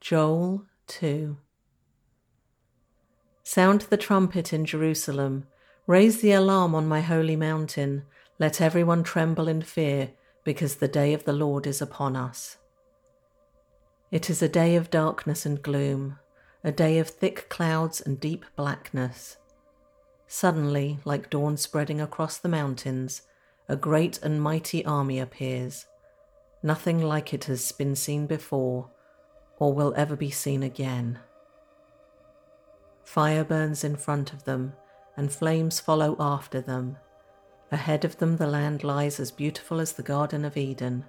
Joel 2 Sound the trumpet in Jerusalem, raise the alarm on my holy mountain, let everyone tremble in fear, because the day of the Lord is upon us. It is a day of darkness and gloom, a day of thick clouds and deep blackness. Suddenly, like dawn spreading across the mountains, a great and mighty army appears. Nothing like it has been seen before or will ever be seen again. Fire burns in front of them, and flames follow after them. Ahead of them, the land lies as beautiful as the Garden of Eden.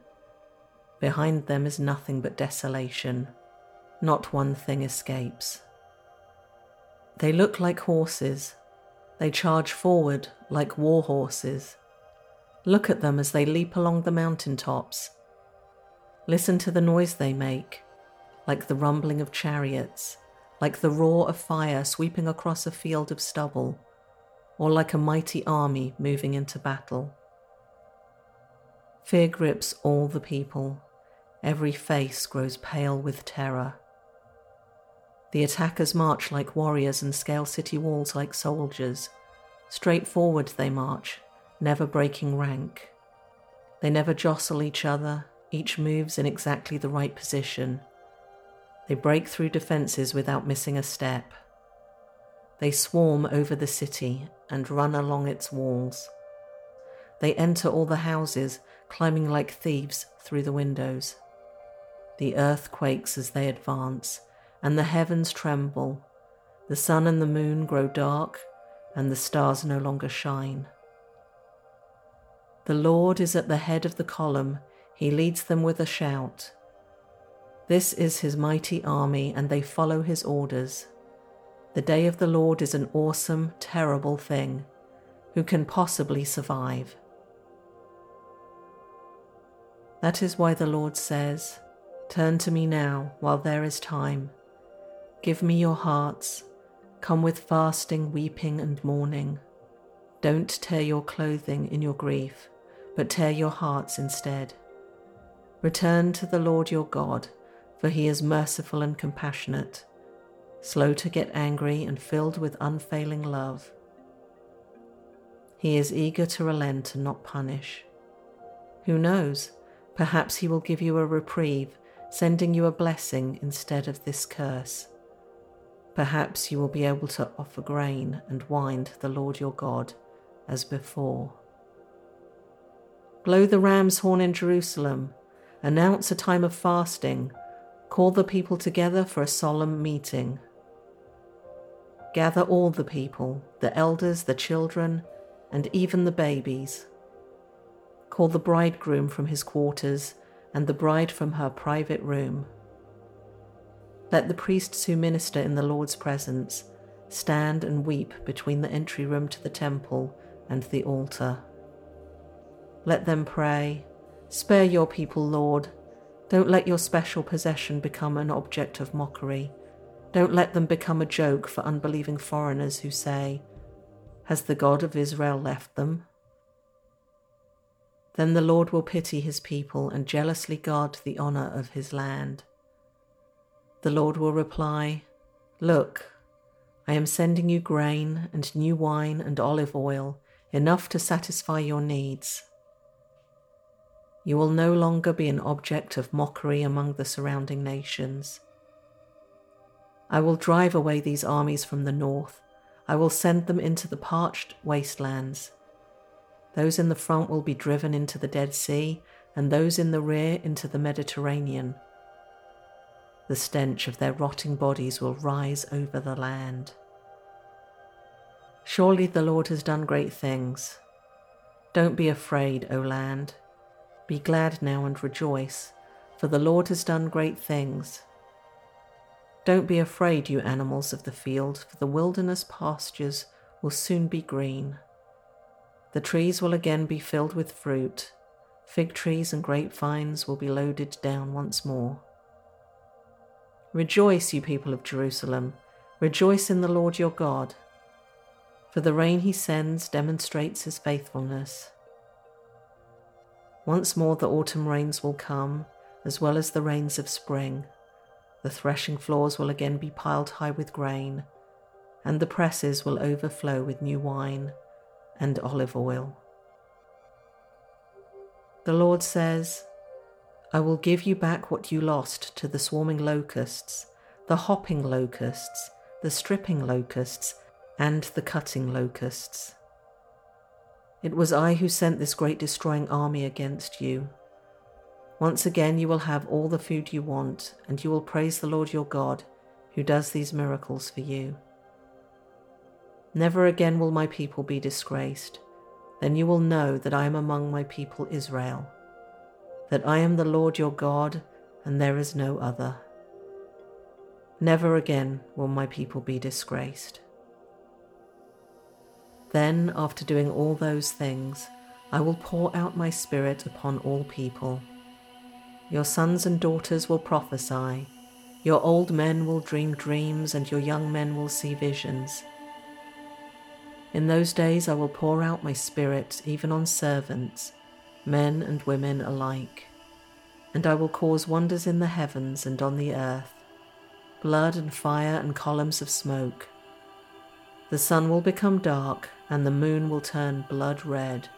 Behind them is nothing but desolation. Not one thing escapes. They look like horses. They charge forward like war horses. Look at them as they leap along the mountain tops. Listen to the noise they make like the rumbling of chariots, like the roar of fire sweeping across a field of stubble, or like a mighty army moving into battle. Fear grips all the people. Every face grows pale with terror. The attackers march like warriors and scale city walls like soldiers. Straight forward they march, never breaking rank. They never jostle each other, each moves in exactly the right position, they break through defences without missing a step. They swarm over the city and run along its walls. They enter all the houses, climbing like thieves through the windows. The earth quakes as they advance, and the heavens tremble. The sun and the moon grow dark, and the stars no longer shine. The Lord is at the head of the column, he leads them with a shout. This is his mighty army, and they follow his orders. The day of the Lord is an awesome, terrible thing. Who can possibly survive? That is why the Lord says, Turn to me now while there is time. Give me your hearts. Come with fasting, weeping, and mourning. Don't tear your clothing in your grief, but tear your hearts instead. Return to the Lord your God for he is merciful and compassionate, slow to get angry and filled with unfailing love. He is eager to relent and not punish. Who knows? Perhaps he will give you a reprieve, sending you a blessing instead of this curse. Perhaps you will be able to offer grain and wine to the Lord your God as before. Blow the ram's horn in Jerusalem, announce a time of fasting Call the people together for a solemn meeting. Gather all the people, the elders, the children, and even the babies. Call the bridegroom from his quarters and the bride from her private room. Let the priests who minister in the Lord's presence stand and weep between the entry room to the temple and the altar. Let them pray, Spare your people, Lord don't let your special possession become an object of mockery. Don't let them become a joke for unbelieving foreigners who say, Has the God of Israel left them? Then the Lord will pity his people and jealously guard the honor of his land. The Lord will reply, Look, I am sending you grain and new wine and olive oil, enough to satisfy your needs. You will no longer be an object of mockery among the surrounding nations. I will drive away these armies from the north. I will send them into the parched wastelands. Those in the front will be driven into the Dead Sea, and those in the rear into the Mediterranean. The stench of their rotting bodies will rise over the land. Surely the Lord has done great things. Don't be afraid, O land. Be glad now and rejoice, for the Lord has done great things. Don't be afraid, you animals of the field, for the wilderness pastures will soon be green. The trees will again be filled with fruit, fig trees and grapevines will be loaded down once more. Rejoice, you people of Jerusalem, rejoice in the Lord your God, for the rain he sends demonstrates his faithfulness. Once more the autumn rains will come, as well as the rains of spring. the threshing floors will again be piled high with grain, and the presses will overflow with new wine and olive oil. The Lord says, I will give you back what you lost to the swarming locusts, the hopping locusts, the stripping locusts, and the cutting locusts. It was I who sent this great destroying army against you. Once again, you will have all the food you want, and you will praise the Lord your God, who does these miracles for you. Never again will my people be disgraced. Then you will know that I am among my people Israel, that I am the Lord your God, and there is no other. Never again will my people be disgraced. Then, after doing all those things, I will pour out my Spirit upon all people. Your sons and daughters will prophesy, your old men will dream dreams, and your young men will see visions. In those days I will pour out my Spirit even on servants, men and women alike, and I will cause wonders in the heavens and on the earth blood and fire and columns of smoke. The sun will become dark and the moon will turn blood red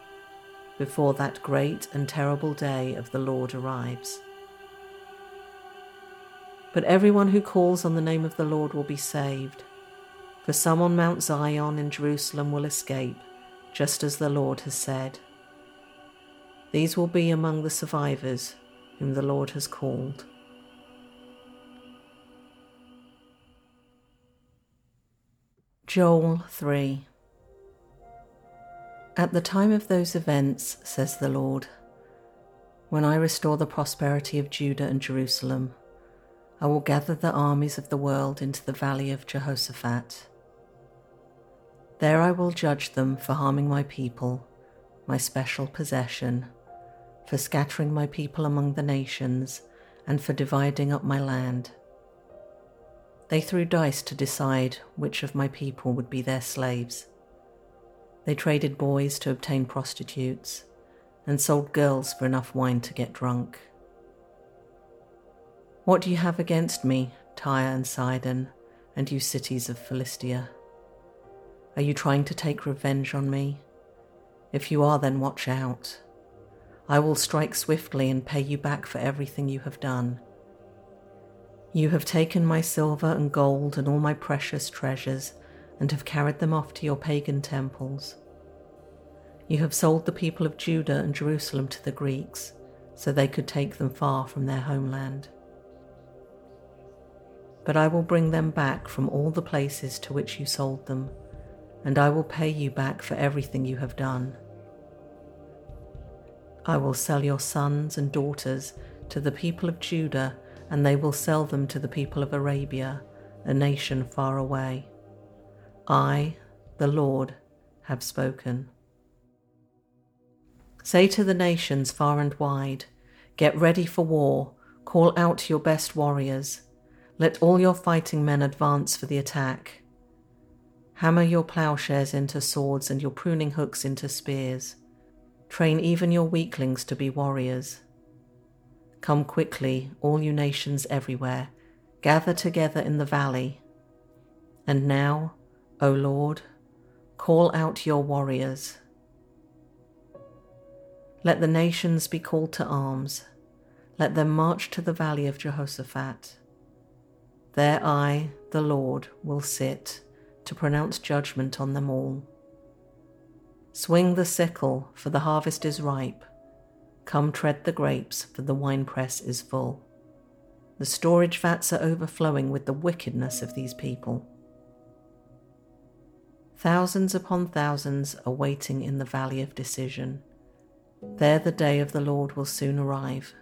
before that great and terrible day of the Lord arrives. But everyone who calls on the name of the Lord will be saved, for some on Mount Zion in Jerusalem will escape, just as the Lord has said. These will be among the survivors whom the Lord has called. Joel 3 At the time of those events, says the Lord, when I restore the prosperity of Judah and Jerusalem, I will gather the armies of the world into the valley of Jehoshaphat. There I will judge them for harming my people, my special possession, for scattering my people among the nations, and for dividing up my land. They threw dice to decide which of my people would be their slaves. They traded boys to obtain prostitutes and sold girls for enough wine to get drunk. What do you have against me, Tyre and Sidon, and you cities of Philistia? Are you trying to take revenge on me? If you are, then watch out. I will strike swiftly and pay you back for everything you have done. You have taken my silver and gold and all my precious treasures and have carried them off to your pagan temples. You have sold the people of Judah and Jerusalem to the Greeks so they could take them far from their homeland. But I will bring them back from all the places to which you sold them, and I will pay you back for everything you have done. I will sell your sons and daughters to the people of Judah and they will sell them to the people of Arabia, a nation far away. I, the Lord, have spoken. Say to the nations far and wide, Get ready for war, call out your best warriors. Let all your fighting men advance for the attack. Hammer your plowshares into swords and your pruning hooks into spears. Train even your weaklings to be warriors. Come quickly, all you nations everywhere, gather together in the valley. And now, O Lord, call out your warriors. Let the nations be called to arms. Let them march to the valley of Jehoshaphat. There I, the Lord, will sit to pronounce judgment on them all. Swing the sickle, for the harvest is ripe Come tread the grapes, for the winepress is full. The storage vats are overflowing with the wickedness of these people. Thousands upon thousands are waiting in the valley of decision. There the day of the Lord will soon arrive.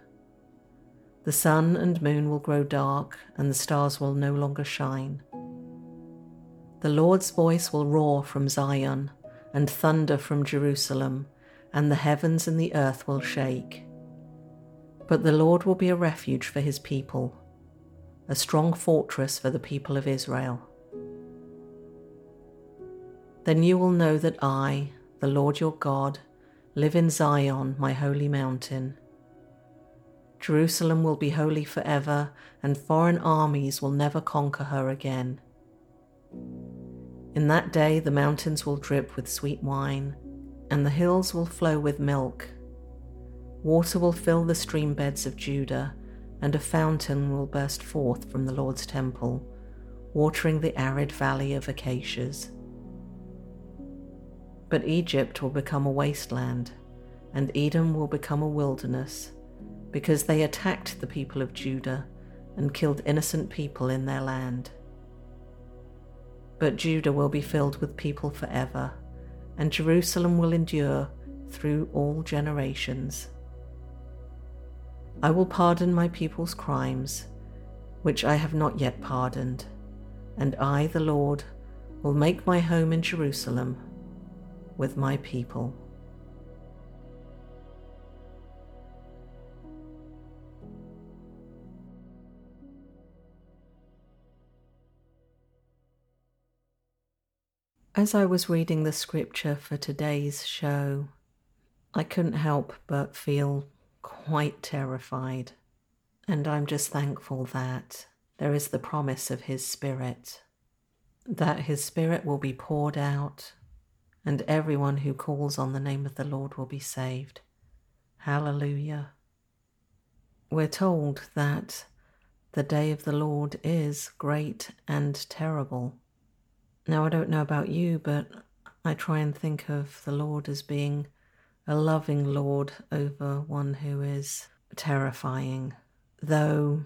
The sun and moon will grow dark, and the stars will no longer shine. The Lord's voice will roar from Zion and thunder from Jerusalem and the heavens and the earth will shake. But the Lord will be a refuge for his people, a strong fortress for the people of Israel. Then you will know that I, the Lord your God, live in Zion, my holy mountain. Jerusalem will be holy forever, and foreign armies will never conquer her again. In that day, the mountains will drip with sweet wine, and the hills will flow with milk. Water will fill the stream beds of Judah, and a fountain will burst forth from the Lord's temple, watering the arid valley of acacias. But Egypt will become a wasteland, and Edom will become a wilderness, because they attacked the people of Judah and killed innocent people in their land. But Judah will be filled with people forever, and Jerusalem will endure through all generations. I will pardon my people's crimes, which I have not yet pardoned, and I, the Lord, will make my home in Jerusalem with my people. As I was reading the scripture for today's show, I couldn't help but feel quite terrified. And I'm just thankful that there is the promise of His Spirit, that His Spirit will be poured out, and everyone who calls on the name of the Lord will be saved. Hallelujah. We're told that the day of the Lord is great and terrible. Now, I don't know about you, but I try and think of the Lord as being a loving Lord over one who is terrifying, though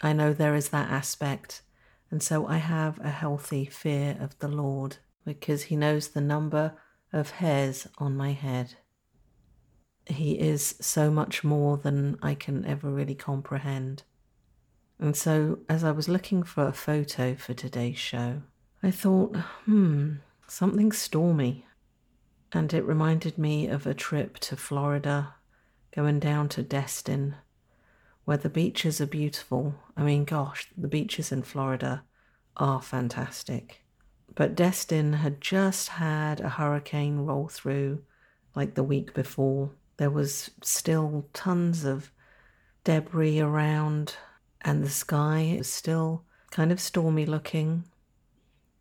I know there is that aspect, and so I have a healthy fear of the Lord because He knows the number of hairs on my head. He is so much more than I can ever really comprehend. And so, as I was looking for a photo for today's show, I thought, hmm, something stormy. And it reminded me of a trip to Florida, going down to Destin, where the beaches are beautiful. I mean, gosh, the beaches in Florida are fantastic. But Destin had just had a hurricane roll through like the week before. There was still tons of debris around, and the sky was still kind of stormy looking.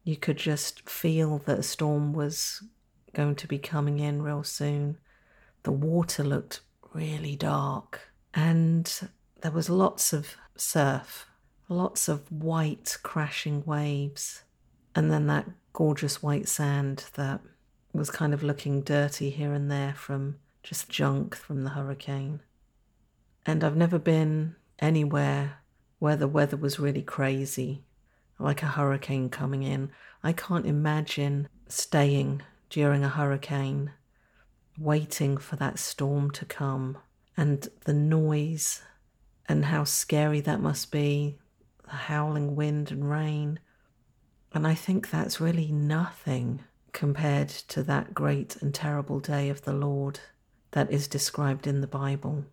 You could just feel that a storm was going to be coming in real soon. The water looked really dark, and there was lots of surf, lots of white crashing waves, and then that gorgeous white sand that was kind of looking dirty here and there from just junk from the hurricane. And I've never been anywhere where the weather was really crazy like a hurricane coming in. I can't imagine staying during a hurricane, waiting for that storm to come, and the noise, and how scary that must be the howling wind and rain. And I think that's really nothing compared to that great and terrible day of the Lord that is described in the Bible.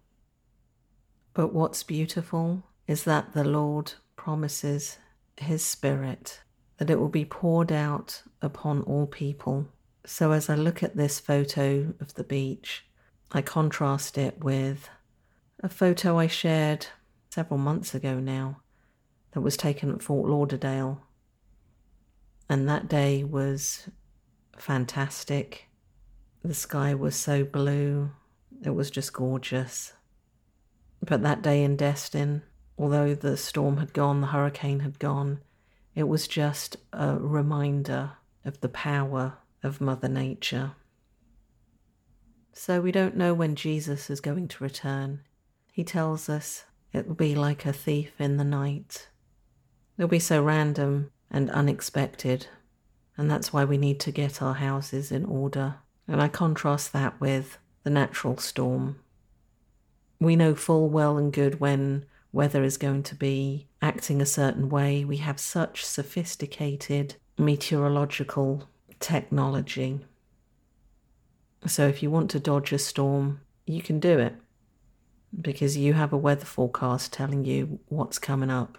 But what's beautiful is that the Lord promises his Spirit, that it will be poured out upon all people. So as I look at this photo of the beach, I contrast it with a photo I shared several months ago now that was taken at Fort Lauderdale. And that day was fantastic. The sky was so blue, it was just gorgeous. But that day in Destin, although the storm had gone, the hurricane had gone, it was just a reminder of the power of Mother Nature. So we don't know when Jesus is going to return. He tells us it will be like a thief in the night. It'll be so random and unexpected, and that's why we need to get our houses in order. And I contrast that with the natural storm. We know full well and good when weather is going to be acting a certain way. We have such sophisticated meteorological technology. So if you want to dodge a storm, you can do it because you have a weather forecast telling you what's coming up.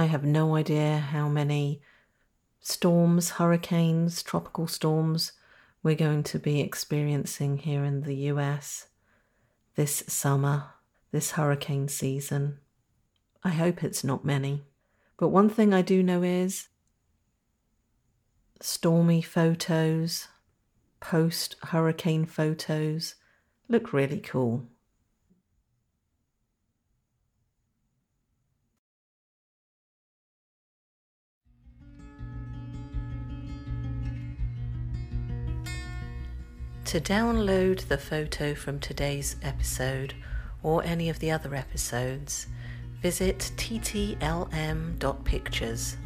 I have no idea how many storms, hurricanes, tropical storms we're going to be experiencing here in the US this summer this hurricane season. I hope it's not many. But one thing I do know is stormy photos, post hurricane photos look really cool. To download the photo from today's episode or any of the other episodes, visit ttlm.pictures.